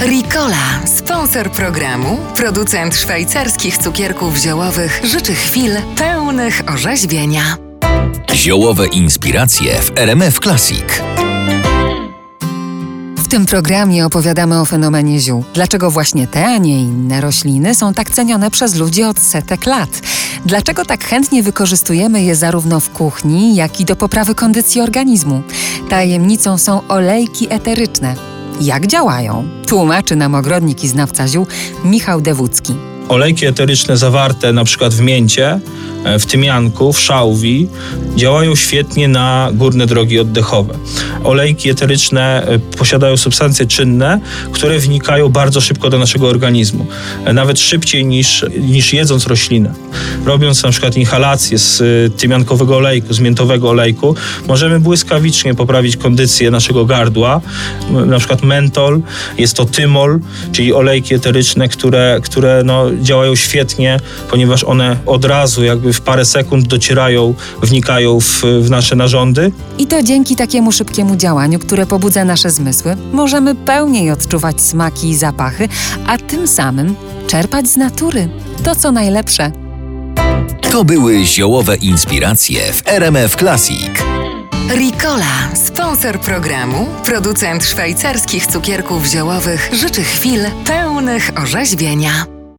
Ricola, sponsor programu, producent szwajcarskich cukierków ziołowych, życzy chwil pełnych orzeźwienia. Ziołowe inspiracje w RMF Classic. W tym programie opowiadamy o fenomenie ziół. Dlaczego właśnie te, a nie inne rośliny są tak cenione przez ludzi od setek lat? Dlaczego tak chętnie wykorzystujemy je zarówno w kuchni, jak i do poprawy kondycji organizmu? Tajemnicą są olejki eteryczne. Jak działają? Tłumaczy nam ogrodnik i znawca ziół Michał Dewódzki. Olejki eteryczne zawarte na przykład w mięcie, e, w tymianku, w szałwi działają świetnie na górne drogi oddechowe. Olejki eteryczne e, posiadają substancje czynne, które wnikają bardzo szybko do naszego organizmu. E, nawet szybciej niż, niż jedząc roślinę. Robiąc na przykład inhalację z tymiankowego olejku, z miętowego olejku, możemy błyskawicznie poprawić kondycję naszego gardła. Na przykład mentol, jest to tymol, czyli olejki eteryczne, które, które no, działają świetnie, ponieważ one od razu, jakby w parę sekund docierają, wnikają w, w nasze narządy. I to dzięki takiemu szybkiemu działaniu, które pobudza nasze zmysły, możemy pełniej odczuwać smaki i zapachy, a tym samym czerpać z natury. To co najlepsze. To były ziołowe inspiracje w RMF Classic. Ricola, sponsor programu, producent szwajcarskich cukierków ziołowych, życzy chwil pełnych orzeźwienia.